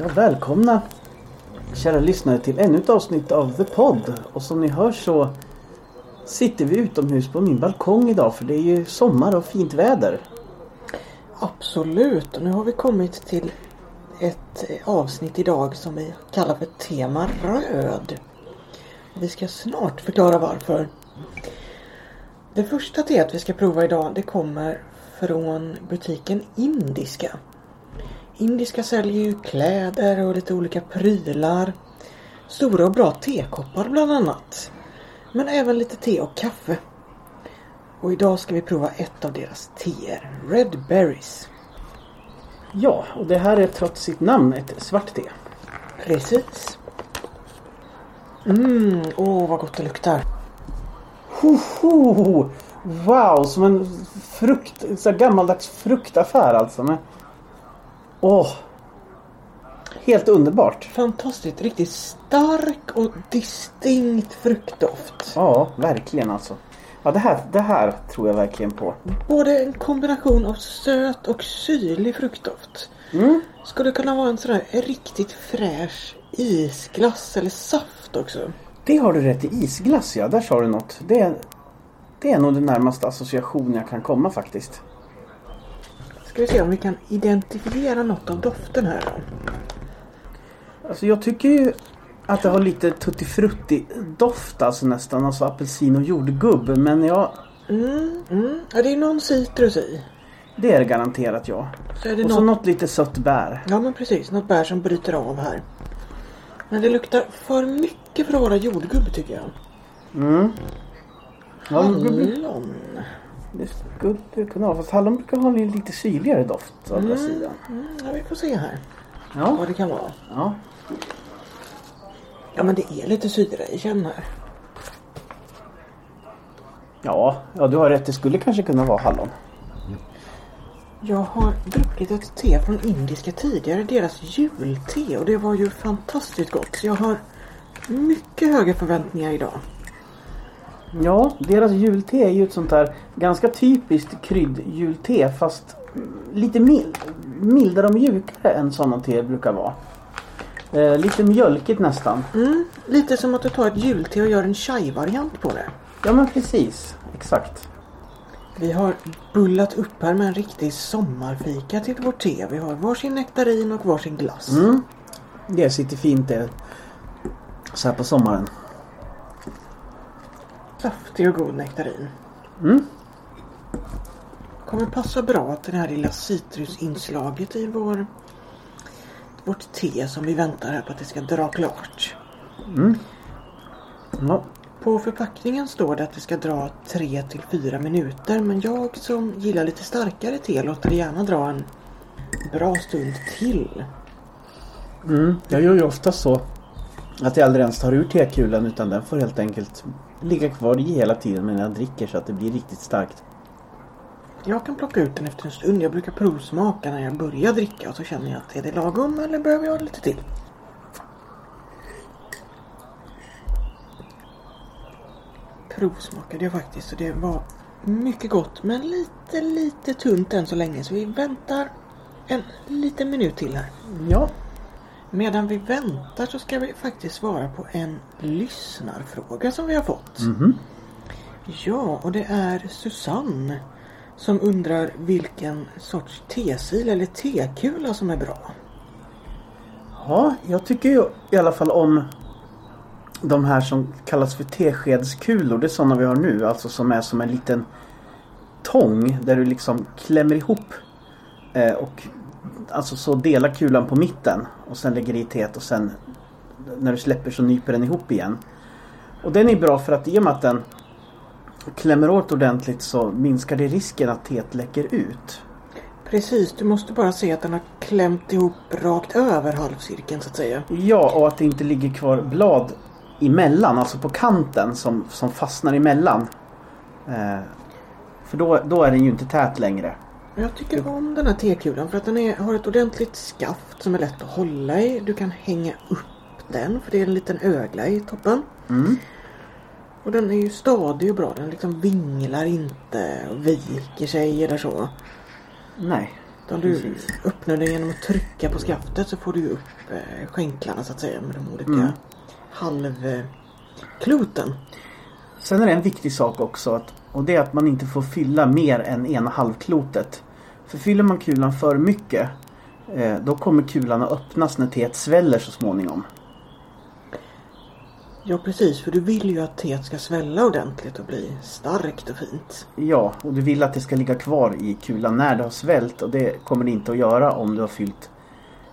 Ja, välkomna kära lyssnare till ännu ett avsnitt av The Pod. Och som ni hör så sitter vi utomhus på min balkong idag för det är ju sommar och fint väder. Absolut, och nu har vi kommit till ett avsnitt idag som vi kallar för Tema Röd. Vi ska snart förklara varför. Det första teet vi ska prova idag det kommer från butiken Indiska. Indiska säljer ju kläder och lite olika prylar. Stora och bra tekoppar bland annat. Men även lite te och kaffe. Och idag ska vi prova ett av deras teer, Red Berries. Ja, och det här är trots sitt namn ett svart te. Precis. Mm, åh vad gott det luktar. Ho, ho, wow, som en frukt, här gammaldags fruktaffär alltså. Men... Åh! Helt underbart. Fantastiskt, riktigt stark och distinkt fruktdoft. Ja, verkligen alltså. Ja, det här, det här tror jag verkligen på. Både en kombination av söt och syrlig fruktdoft. Mm. Skulle kunna vara en sån här riktigt fräsch isglass eller saft också. Det har du rätt i. Isglass ja, där sa du något. Det är, det är nog den närmaste association jag kan komma faktiskt. Ska vi se om vi kan identifiera något av doften här då. Alltså jag tycker ju att det har lite tutti frutti doft alltså nästan. Alltså apelsin och jordgubb. Men ja, Mm, mm. Ja, det är någon citrus i. det är det garanterat ja. Så är det Och så något... något lite sött bär. Ja men precis, något bär som bryter av här. Men det luktar för mycket för att vara jordgubb tycker jag. Mm. Hallon. Det skulle kunna vara. Fast hallon brukar ha en lite syrligare doft å andra sidan. Mm, ja, vi får se här Ja. vad det kan vara. ja. Ja men det är lite syra i känn här. Ja, ja, du har rätt. Det skulle kanske kunna vara hallon. Jag har druckit ett te från indiska tidigare, deras julte och det var ju fantastiskt gott. Så jag har mycket höga förväntningar idag. Ja, deras julte är ju ett sånt där ganska typiskt kryddjulte fast lite mild, mildare och mjukare än sådana te brukar vara. Eh, lite mjölkigt nästan. Mm, lite som att du tar ett julte och gör en chai-variant på det. Ja men precis, exakt. Vi har bullat upp här med en riktig sommarfika till vårt te. Vi har varsin nektarin och varsin glass. Mm. Det sitter fint det. Så här på sommaren. Saftig och god nektarin. Mm. Kommer passa bra att det här lilla citrusinslaget i vår, vårt te som vi väntar här på att det ska dra klart. Ja. På förpackningen står det att det ska dra 3 till 4 minuter men jag som gillar lite starkare te låter det gärna dra en bra stund till. Mm. Jag gör ju ofta så att jag aldrig ens tar ur tekulan utan den får helt enkelt ligga kvar i hela tiden medan jag dricker så att det blir riktigt starkt. Jag kan plocka ut den efter en stund. Jag brukar provsmaka när jag börjar dricka och så känner jag att är det lagom eller behöver jag lite till? Provsmakade jag faktiskt och det var mycket gott men lite lite tunt än så länge så vi väntar en liten minut till här. Ja. Medan vi väntar så ska vi faktiskt svara på en lyssnarfråga som vi har fått. Mhm. Ja, och det är Susanne som undrar vilken sorts tesil eller tekula som är bra. Ja, jag tycker ju i alla fall om de här som kallas för teskedskulor. Det är sådana vi har nu. Alltså som är som en liten tång där du liksom klämmer ihop eh, och alltså så delar kulan på mitten och sen lägger i teet och sen när du släpper så nyper den ihop igen. Och den är bra för att i och med att den klämmer åt ordentligt så minskar det risken att teet läcker ut. Precis, du måste bara se att den har klämt ihop rakt över halvcirkeln så att säga. Ja, och att det inte ligger kvar blad emellan, alltså på kanten som, som fastnar emellan. Eh, för då, då är den ju inte tät längre. Jag tycker om den här tekulan för att den är, har ett ordentligt skaft som är lätt att hålla i. Du kan hänga upp den för det är en liten ögla i toppen. Mm. Och den är ju stadig och bra. Den liksom vinglar inte och viker sig eller så. Nej. Utan du Precis. öppnar den genom att trycka på skaftet så får du upp eh, skänklarna så att säga med de olika Mm. halvkloten. Sen är det en viktig sak också att, och det är att man inte får fylla mer än ena halvklotet. För fyller man kulan för mycket eh, då kommer kulan att öppnas när teet sväller så småningom. Ja precis, för du vill ju att teet ska svälla ordentligt och bli starkt och fint. Ja, och du vill att det ska ligga kvar i kulan när det har svällt och det kommer det inte att göra om du har fyllt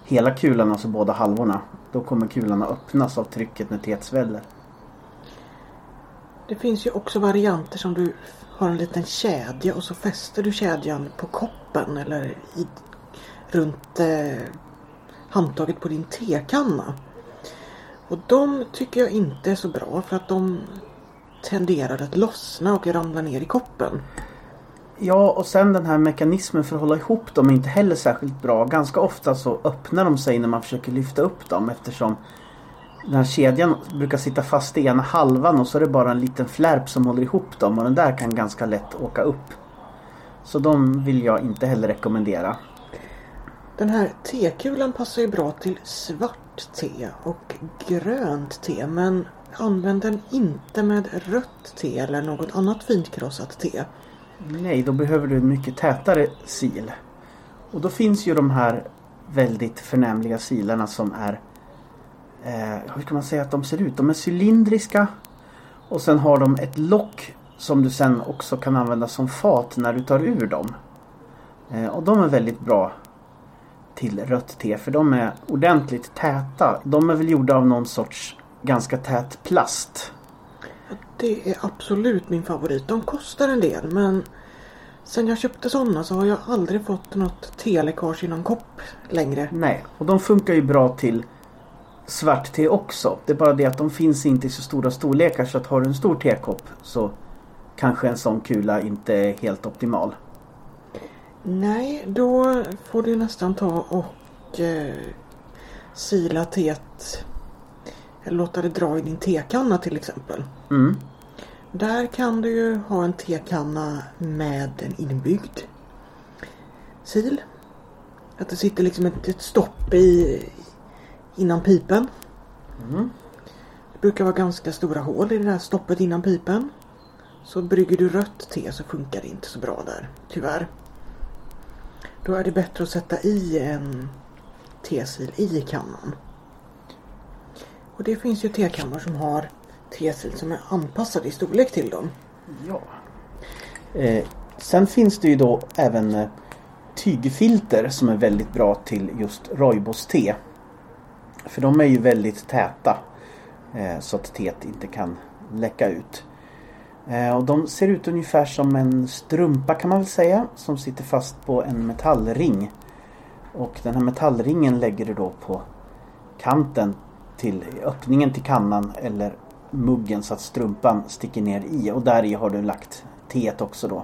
hela kulan, alltså båda halvorna. Då kommer kulan att öppnas av trycket när teet sväller. Det finns ju också varianter som du har en liten kedja och så fäster du kedjan på koppen eller i, runt eh, handtaget på din tekanna. Och de tycker jag inte är så bra för att de tenderar att lossna och ramla ner i koppen. Ja, och sen den här mekanismen för att hålla ihop dem är inte heller särskilt bra. Ganska ofta så öppnar de sig när man försöker lyfta upp dem eftersom den här kedjan brukar sitta fast i ena halvan och så är det bara en liten flärp som håller ihop dem och den där kan ganska lätt åka upp. Så de vill jag inte heller rekommendera. Den här tekulan passar ju bra till svart te och grönt te men använd den inte med rött te eller något annat fint krossat te. Nej, då behöver du en mycket tätare sil. Och då finns ju de här väldigt förnämliga silarna som är eh, Hur ska man säga att de ser ut? De är cylindriska och sen har de ett lock som du sen också kan använda som fat när du tar ur dem. Eh, och de är väldigt bra till rött te för de är ordentligt täta. De är väl gjorda av någon sorts ganska tät plast. Det är absolut min favorit. De kostar en del men sen jag köpte sådana så har jag aldrig fått något teläckage i någon kopp längre. Nej, och de funkar ju bra till svart te också. Det är bara det att de finns inte i så stora storlekar så att har du en stor tekopp så kanske en sån kula inte är helt optimal. Nej, då får du nästan ta och eh, sila teet. Eller låta det dra i din tekanna till exempel. Mm. Där kan du ju ha en tekanna med en inbyggd sil. Att det sitter liksom ett, ett stopp i innan pipen. Mm. Det brukar vara ganska stora hål i det där stoppet innan pipen. Så brygger du rött te så funkar det inte så bra där, tyvärr. Då är det bättre att sätta i en tesil i kannan. Och det finns ju tekannor som har tesil som är anpassade i storlek till dem. Ja. Eh, sen finns det ju då även eh, tygfilter som är väldigt bra till just rooibos-te. För de är ju väldigt täta eh, så att teet inte kan läcka ut. Eh, och de ser ut ungefär som en strumpa kan man väl säga som sitter fast på en metallring. Och den här metallringen lägger du då på kanten till öppningen till kannan eller muggen så att strumpan sticker ner i och där i har du lagt teet också då.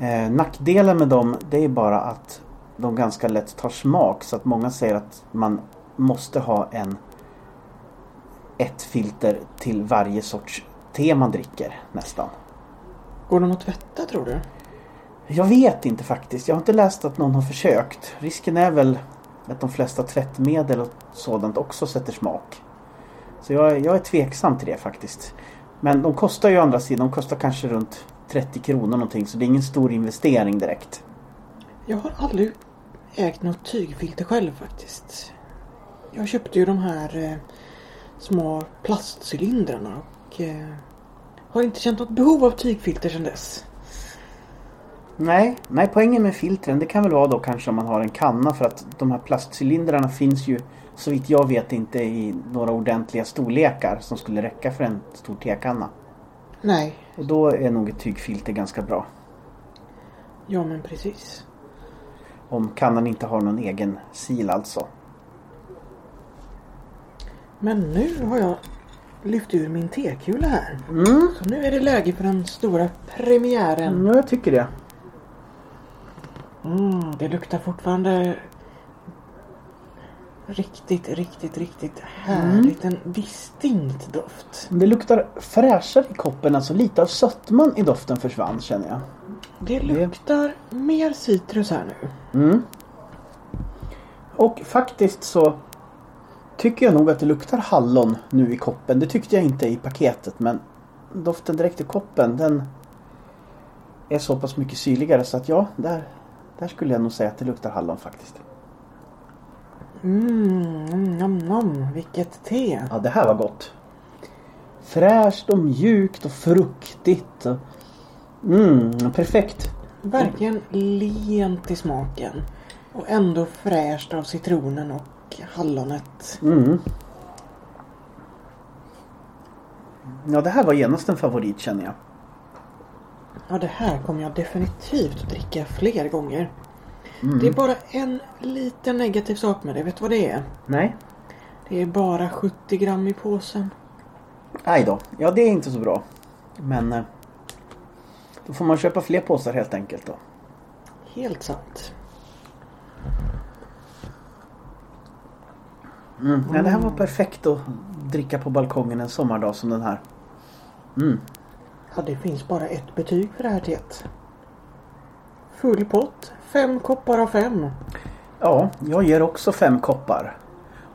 Eh, nackdelen med dem det är bara att de ganska lätt tar smak så att många säger att man måste ha en ett filter till varje sorts te man dricker nästan. Går de att tvätta tror du? Jag vet inte faktiskt. Jag har inte läst att någon har försökt. Risken är väl att de flesta tvättmedel och sådant också sätter smak. Så jag, jag är tveksam till det faktiskt. Men de kostar ju å andra sidan, de kostar kanske runt 30 kronor någonting så det är ingen stor investering direkt. Jag har aldrig ägt något tygfilter själv faktiskt. Jag köpte ju de här eh, små plastcylindrarna och eh, har inte känt något behov av tygfilter sedan dess. Nej, nej poängen med filtren det kan väl vara då kanske om man har en kanna för att de här plastcylindrarna finns ju så vitt jag vet inte i några ordentliga storlekar som skulle räcka för en stor tekanna. Nej, Och då är nog ett tygfilter ganska bra. ja men precis. Om kannan inte har någon egen sil alltså. Men nu har jag lyft ur min tekula här. Mm, Så nu är det läge för den stora premiären. mm jag tycker det. Mm, det luktar fortfarande riktigt, riktigt, riktigt härligt. En distinkt doft. Det luktar fräschare i koppen, alltså lite av sötman i doften försvann känner jag. Det luktar mer citrus här nu. Mm. Och faktiskt så tycker jag nog att det luktar hallon nu i koppen. Det tyckte jag inte i paketet men doften direkt i koppen den är så pass mycket syrligare så att ja, där, där skulle jag nog säga att det luktar hallon faktiskt. Mm, nam, nam, vilket te. Ja, det här var gott. Fräscht och mjukt och fruktigt. Mm, perfekt. Verkligen lent i smaken. Och ändå fräscht av citronen och hallonet. Mm. Ja, det här var genast en favorit känner jag. Ja, det här kommer jag definitivt att dricka fler gånger. Det är bara en liten negativ sak med det. Vet du vad det är? Nej. Det är bara 70 gram i påsen. Aj då. Ja, det är inte så bra. Men eh, då får man köpa fler påsar helt enkelt då. Helt sant. Mm. Ja, det här var perfekt att dricka på balkongen en sommardag som den här. Mm. Ja, det finns bara ett betyg för det här teet. Full pott. Fem koppar av fem. Ja, jag ger också fem koppar.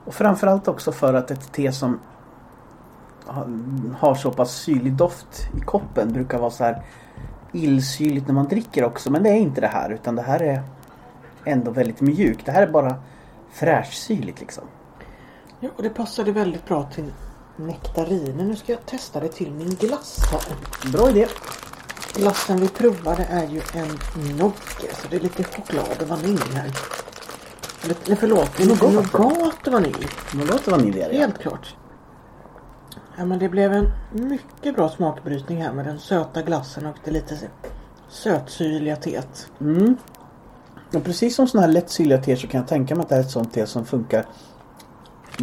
Och framförallt också för att ett te som har- så pass syrlig doft i koppen brukar vara så här illsyrligt när man dricker också. Men det är inte det här utan det här är ändå väldigt mjukt. Det här är bara fräschsyrligt liksom. Ja, och det passade väldigt bra till nektarinen. Nu ska jag testa det till min glass här. Bra idé. Glassen vi provade är ju en Nogge. Så det är lite choklad och vanilj här. Eller förlåt, det är Nougat. nougat och vanilj. Vanilj är det. Helt klart. Ja men det blev en mycket bra smakbrytning här med den söta glassen och det lite sötsyrliga teet. Mm. Och precis som sådana här lättsyrliga te så kan jag tänka mig att det här är ett sånt te som funkar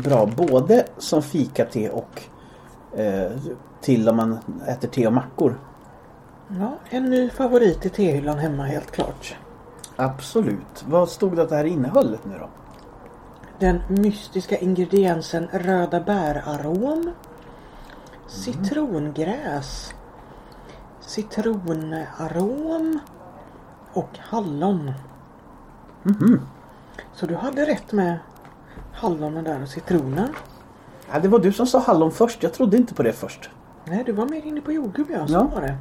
bra både som fikate och eh, till om man äter te och mackor. Ja, en ny favorit i tehyllan hemma helt klart. Absolut. Vad stod det att det här innehöll nu då? Den mystiska ingrediensen röda bärarom. Citrongräs. Citronarom. Och hallon. Så du hade rätt med hallonen där och citronen. Ja, det var du som sa hallon först. Jag trodde inte på det först. Nej, du var mer inne på jordgubb ja, så Ja. var det.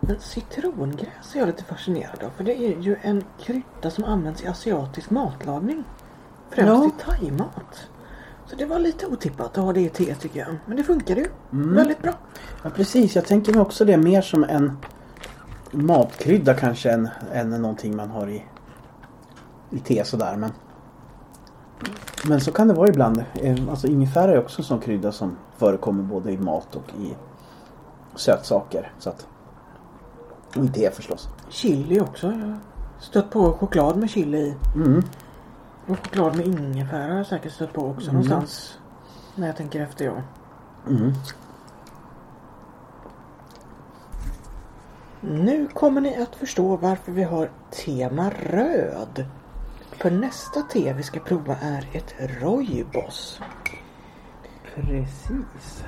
Men citrongräs är jag lite fascinerad av. För det är ju en krydda som används i asiatisk matlagning. Främst Ja. i thaimat. Så det var lite otippat att ha det i te tycker jag. Men det funkade ju. Mm. Väldigt bra. Ja, precis. Jag tänker mig också det mer som en matkrydda kanske än, än någonting man har i, i te sådär. Men, men så kan det vara ibland. Eh, Alltså ingefära är också en sån krydda som förekommer både i mat och i sötsaker. Så att, och i te förstås. Chili också. Jag har stött på choklad med chili i. Mm. Och choklad med ingefära har jag säkert stött på också någonstans. När jag tänker efter ja. Mm. Nu kommer ni att förstå varför vi har tema röd. För nästa te vi ska prova är ett rooibos. Precis.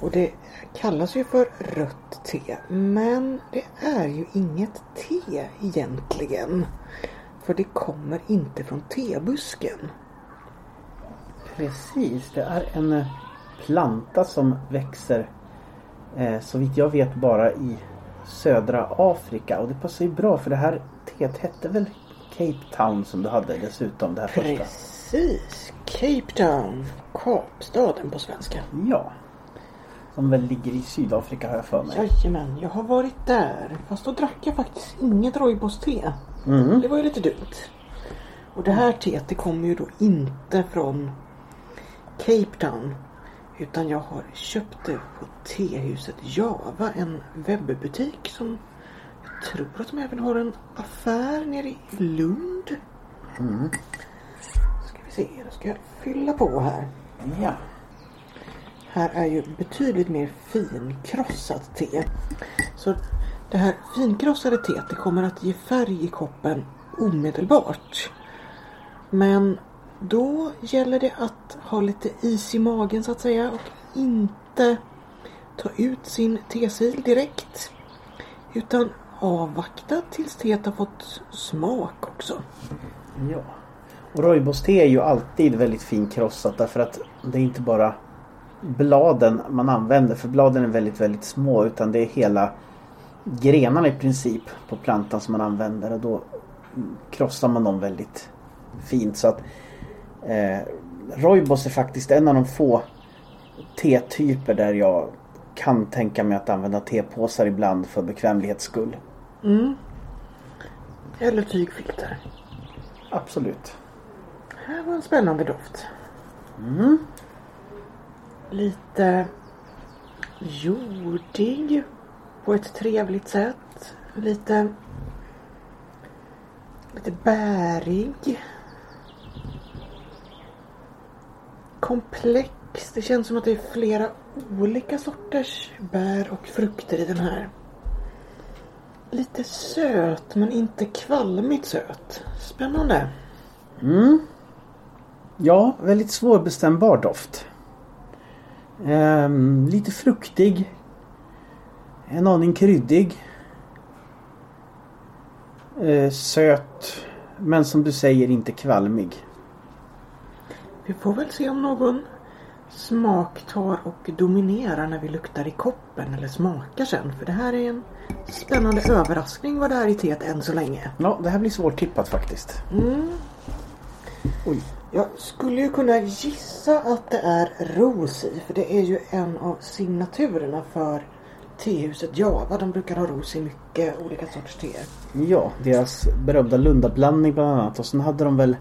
Och det kallas ju för rött te. Men det är ju inget te egentligen. För det kommer inte från tebusken. Precis, det är en planta som växer eh, så vitt jag vet bara i södra Afrika och det passar ju bra för det här teet hette väl Cape Town som du hade dessutom det här första. Precis. Cape Town. Kapstaden på svenska. Ja. Som väl ligger i Sydafrika har jag för mig. Jajamän, jag har varit där. Fast då drack jag faktiskt inget rooibos-te. Mm. Det var ju lite dumt. Och det här teet det kommer ju då inte från Cape Town. Utan jag har köpt det på tehuset Java. En webbutik som tror att de även har en affär nere i Lund. Ska vi se, då ska jag fylla på här. Ja. Här är ju betydligt mer finkrossat te. Så det här finkrossade teet det kommer att ge färg i koppen omedelbart. Men då gäller det att ha lite is i magen så att säga och inte ta ut sin tesil direkt. Utan avvakta tills teet har fått smak också. Ja. Och rooibos-te är ju alltid väldigt fint krossat därför att det är inte bara bladen man använder för bladen är väldigt väldigt små utan det är hela grenarna i princip på plantan som man använder och då krossar man dem väldigt fint så att eh, Roibos är faktiskt en av de få tetyper där jag kan tänka mig att använda tepåsar ibland för bekvämlighets skull. Mm. Eller tygfilter. Absolut. Här var en spännande doft. Mm. Lite jordig på ett trevligt sätt. Lite lite bärig. Komplex. Det känns som att det är flera olika sorters bär och frukter i den här. Lite söt men inte kvalmigt söt. Spännande. Mm. Ja, väldigt svårbestämbar doft. Ehm, lite fruktig. En aning kryddig. Ehm, söt. Men som du säger inte kvalmig. Vi får väl se om någon smak tar och dominerar när vi luktar i koppen eller smakar sen. För det här är en spännande överraskning vad det är i teet än så länge. Ja, det här blir svårtippat faktiskt. Mm. Oj. Jag skulle ju kunna gissa att det är ros i. För det är ju en av signaturerna för tehuset Java. De brukar ha ros i mycket olika sorters teer. Ja, deras berömda Lundablandning bland annat. Och sen hade de väl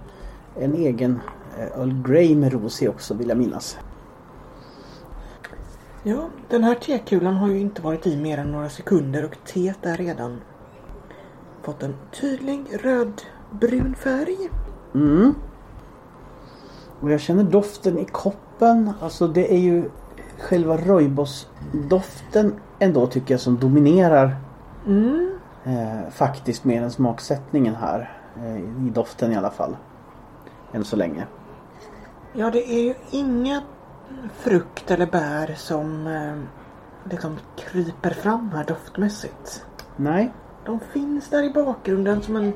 en egen eh, Earl Grey med ros i också vill jag minnas. Ja, den här tekulan har ju inte varit i mer än några sekunder och teet är redan fått en tydlig rödbrun färg. Mm. Och jag känner doften i koppen. Alltså det är ju själva rooibos-doften ändå tycker jag som dominerar Mm. eh, faktiskt mer än smaksättningen här. Eh, I doften i alla fall. Än så länge. Ja, det är ju inga frukt eller bär som eh, liksom kryper fram här doftmässigt. Nej. De finns där i bakgrunden som en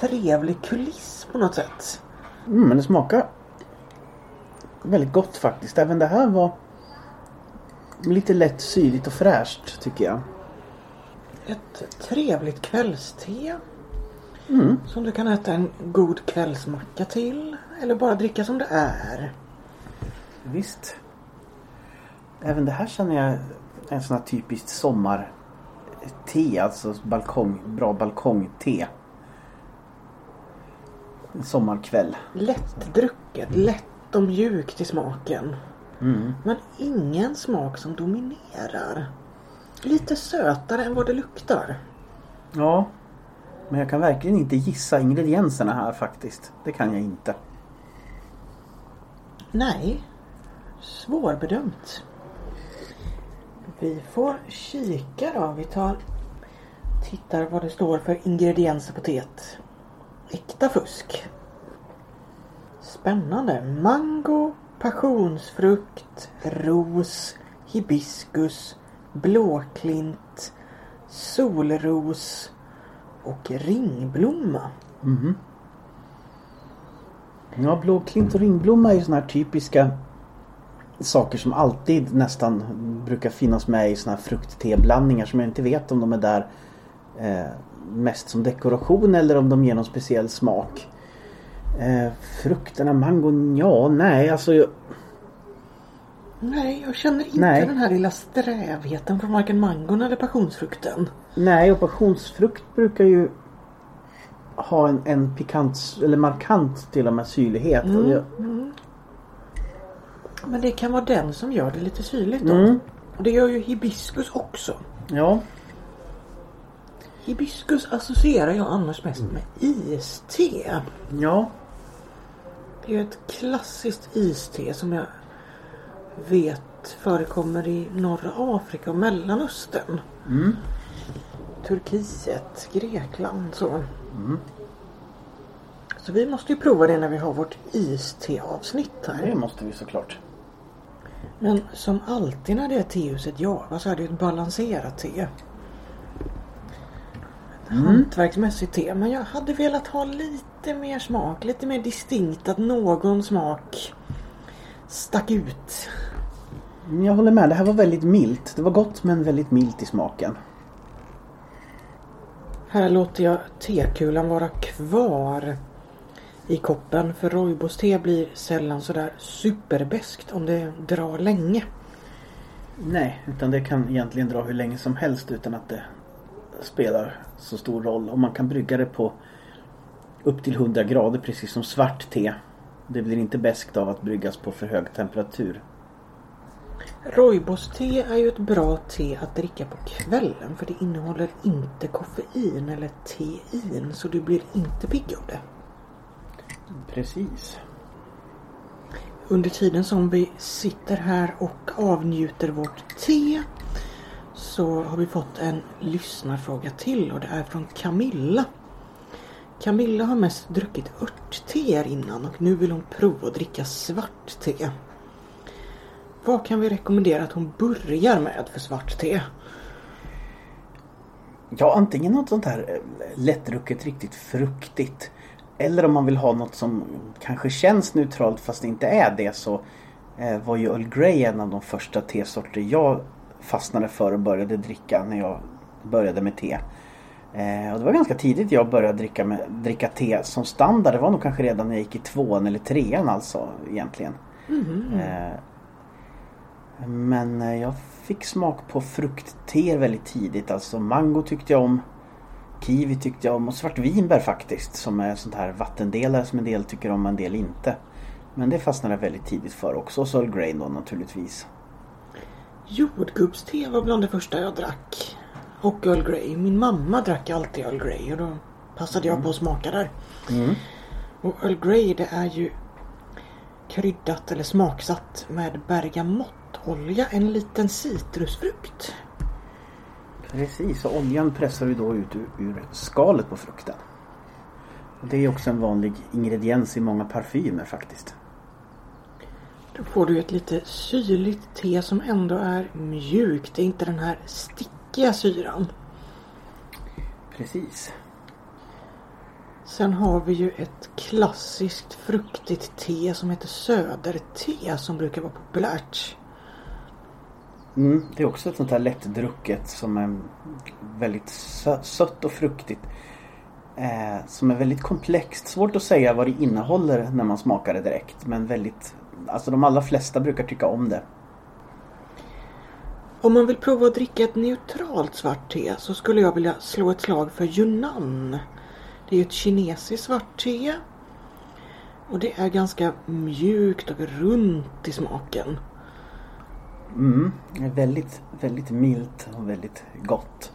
trevlig kuliss på något sätt. Mm, men det smakar väldigt gott faktiskt. Även det här var lite lätt syrligt och fräscht tycker jag. Ett trevligt kvällste. Mm. Som du kan äta en god kvällsmacka till. Eller bara dricka som det är. Visst. Även det här känner jag är en sån här typiskt sommarte. Alltså balkong, bra balkongte. En sommarkväll. Lättdrucket, lätt och mjukt i smaken. Mm. Men ingen smak som dominerar. Lite sötare än vad det luktar. Ja. Men jag kan verkligen inte gissa ingredienserna här faktiskt. Det kan jag inte. Nej. Svårbedömt. Vi får kika då. Vi tar tittar vad det står för ingredienser på teet. Äkta fusk. Spännande. Mango, passionsfrukt, ros, hibiskus, blåklint, solros och ringblomma. Mm. Ja, blåklint och ringblomma är ju såna här typiska saker som alltid nästan brukar finnas med i såna här fruktteblandningar som jag inte vet om de är där eh, mest som dekoration eller om de ger någon speciell smak. Eh, frukterna, mangon, ja, nej, alltså jag, Nej, jag känner inte Nej. den här lilla strävheten från varken mangon eller passionsfrukten. Nej, och passionsfrukt brukar ju ha en, en pikant eller markant till och med syrlighet. Och jag, Men det kan vara den som gör det lite syrligt då. Mm. Och det gör ju hibiskus också. ja, Hibiskus associerar jag annars mest med iste. ja, Det är ju ett klassiskt iste som jag vet förekommer i norra Afrika och Mellanöstern. Mm. Turkiet, Grekland så. Så vi måste ju prova det när vi har vårt iste-avsnitt här. det måste vi såklart. Men som alltid när det är tehuset Java så är det ju ett balanserat te. hantverksmässigt te men jag hade velat ha lite mer smak, lite mer distinkt, att någon smak stack ut. Jag håller med, det här var väldigt milt. Det var gott men väldigt milt i smaken. Här låter jag tekulan vara kvar i koppen för rooibos te blir sällan sådär superbeskt om det drar länge. Nej, utan det kan egentligen dra hur länge som helst utan att det spelar så stor roll. Och man kan brygga det på upp till 100 grader precis som svart te. Det blir inte bäst av att bryggas på för hög temperatur. Rooibos-te är ju ett bra te att dricka på kvällen för det innehåller inte koffein eller tein så du blir inte pigg av det. Precis. Under tiden som vi sitter här och avnjuter vårt te så har vi fått en lyssnarfråga till och det är från Camilla. Camilla har mest druckit örtteer innan och nu vill hon prova att dricka svart te. Vad kan vi rekommendera att hon börjar med för svart te? Ja, antingen något sånt här eh, lättdrucket, riktigt fruktigt. Eller om man vill ha något som kanske känns neutralt fast inte är det så eh, var ju Earl Grey en av de första tesorter jag fastnade för och började dricka när jag började med te. Eh, och det var ganska tidigt jag började dricka, med, dricka te som standard. Det var nog kanske redan när jag gick i tvåan eller trean alltså egentligen. Mm. Men jag fick smak på fruktteer väldigt tidigt. Alltså mango tyckte jag om. Kiwi tyckte jag om och svartvinbär faktiskt. Som är sånt här vattendelare som en del tycker om och en del inte. Men det fastnade jag väldigt tidigt för också. Och så Earl Grey då naturligtvis. Jordgubbste var bland det första jag drack. Och Earl Grey. Min mamma drack alltid Earl Grey och då passade jag på att smaka där. Mm. Och Earl Grey det är ju kryddat eller smaksatt med bergamottolja, en liten citrusfrukt. Precis, och oljan pressar du då ut ur, ur skalet på frukten. Och det är också en vanlig ingrediens i många parfymer faktiskt. Då får du ett lite syrligt te som ändå är mjukt. Det är inte den här stickiga syran. Precis. Sen har vi ju ett klassiskt fruktigt te som heter söderte som brukar vara populärt. Mm, det är också ett sånt här lättdrucket som är väldigt sö- sött och fruktigt. Eh, som är väldigt komplext. Svårt att säga vad det innehåller när man smakar det direkt. Men väldigt, alltså de allra flesta brukar tycka om det. Om man vill prova att dricka ett neutralt svart te så skulle jag vilja slå ett slag för Yunnan. Det är ett kinesiskt svart te. Och det är ganska mjukt och runt i smaken. Mm, väldigt, väldigt milt och väldigt gott.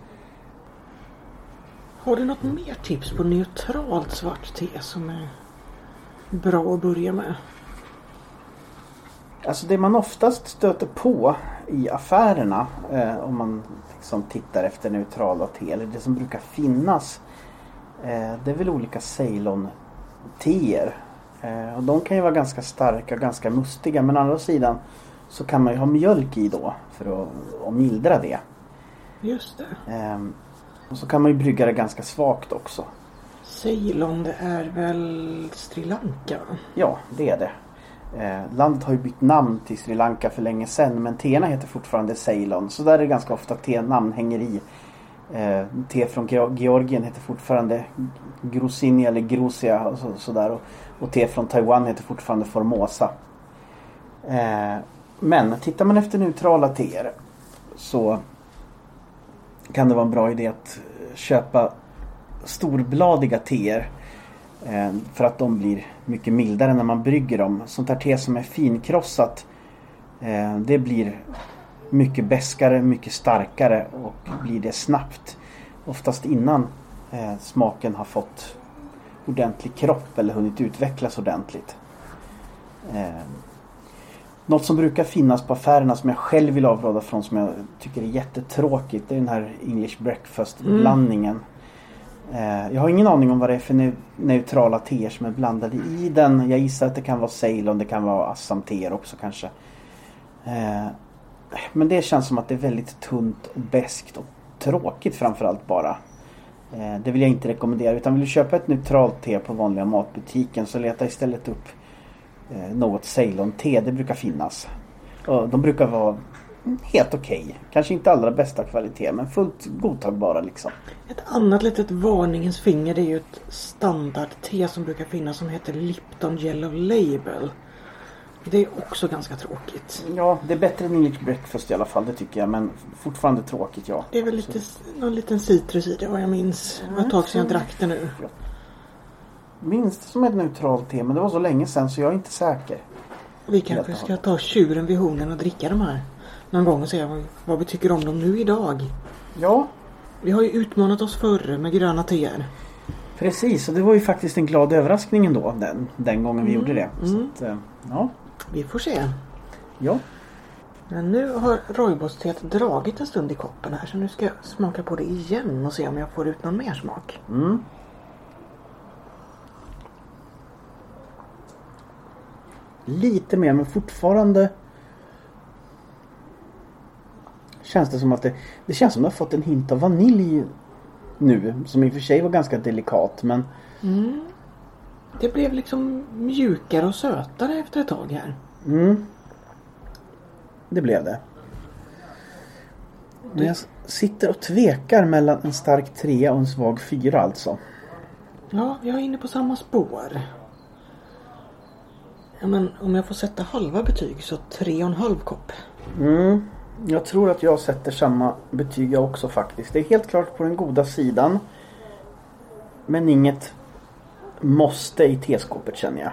Har du något mer tips på neutralt svart te som är bra att börja med? Alltså det man oftast stöter på i affärerna eh, om man liksom tittar efter neutrala te eller det som brukar finnas eh, det är väl olika Ceylon-teer. Eh, och de kan ju vara ganska starka och ganska mustiga men å andra sidan så kan man ju ha mjölk i då för att, att mildra det. Just det. Eh, och så kan man ju brygga det ganska svagt också. Ceylon det är väl Sri Lanka? Ja, det är det. Eh, landet har ju bytt namn till Sri Lanka för länge sedan men teerna heter fortfarande Ceylon. Så där är det ganska ofta te-namn hänger i. Eh, te från Ge- Georgien heter fortfarande Grosini eller Grosia och så, sådär. Och, och te från Taiwan heter fortfarande Formosa. Eh, men tittar man efter neutrala teer så kan det vara en bra idé att eh, köpa storbladiga teer. Eh, för att de blir mycket mildare när man brygger dem. Sånt här te som är finkrossat eh, det blir mycket beskare, mycket starkare och blir det snabbt. Oftast innan smaken har fått ordentlig kropp eller hunnit utvecklas ordentligt. Något som brukar finnas på affärerna som jag själv vill avråda från som jag tycker är jättetråkigt det är den här English breakfast blandningen. Eh, jag har ingen aning om vad det är för neutrala teer som är blandade i den. Jag gissar att det kan vara Ceylon, det kan vara Assam-teer också kanske. Eh, men det känns som att det är väldigt tunt och beskt och tråkigt framförallt bara. Eh, det vill jag inte rekommendera. Utan vill du köpa ett neutralt te på vanliga matbutiken så leta istället upp något Ceylon-te. Det brukar finnas. Och de brukar vara helt okej. Okay. Kanske inte allra bästa kvalitet men fullt godtagbara liksom. Ett annat litet varningens finger är ju ett standard-te som brukar finnas som heter Lipton Yellow Label. Det är också ganska tråkigt. Ja, det är bättre än English breakfast i alla fall, det tycker jag. Men fortfarande tråkigt, ja. Det är väl lite, någon liten citrus i det vad jag minns. Det var ett tag sedan jag drack det nu. Minns det som ett neutralt te, men det var så länge sedan så jag är inte säker. Vi kanske ska ta tjuren vid hornen och dricka de här någon gång och se vad, vad vi tycker om dem nu idag. Ja. Vi har ju utmanat oss förr med gröna teer. Precis, och det var ju faktiskt en glad överraskning ändå den, den gången vi mm. gjorde det. Mm. Att, eh, ja. Vi får se. Ja. Men nu har rooibos-teet dragit en stund i koppen här så nu ska jag smaka på det igen och se om jag får ut någon mer smak. Mm. Lite mer men fortfarande känns det som att det, det känns som att det har fått en hint av vanilj nu. Som i och för sig var ganska delikat men mm. Det blev liksom mjukare och sötare efter ett tag här. Mm. Det blev det. Men jag sitter och tvekar mellan en stark trea och en svag fyra alltså. Ja, jag är inne på samma spår. Ja, men om jag får sätta halva betyg så tre och en halv kopp. Mm. Jag tror att jag sätter samma betyg jag också faktiskt. Det är helt klart på den goda sidan. Men inget måste i teskåpet känner jag.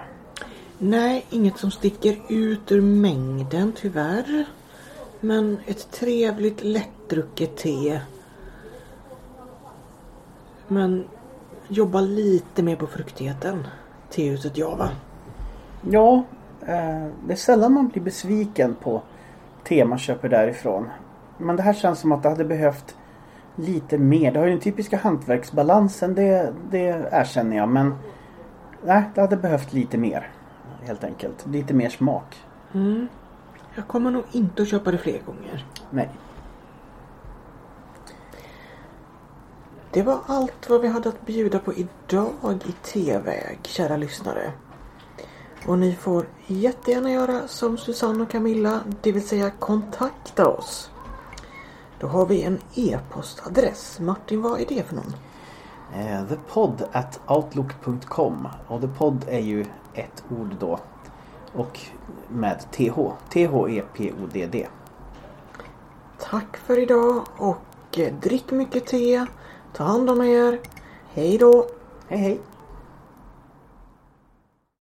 Nej, inget som sticker ut ur mängden tyvärr. Men ett trevligt lättdrucket te. Men jobba lite mer på fruktigheten. Tehuset Java. Ja, eh, det är sällan man blir besviken på te man köper därifrån. Men det här känns som att det hade behövt lite mer. Det har ju den typiska hantverksbalansen, det, det erkänner jag. Men nej, det hade behövt lite mer. Helt enkelt. Lite mer smak. Mm. Jag kommer nog inte att köpa det fler gånger. Nej. Det var allt vad vi hade att bjuda på idag i T-väg, kära lyssnare. Och ni får jättegärna göra som Susanne och Camilla, det vill säga kontakta oss. Då har vi en e-postadress. Martin, vad är det för någon? Eh, thepod at outlook.com och thepod är ju ett ord då. Och med th. T-H-E-P-O-D-D. Tack för idag och eh, drick mycket te. Ta hand om er. Hej då. Hej hej.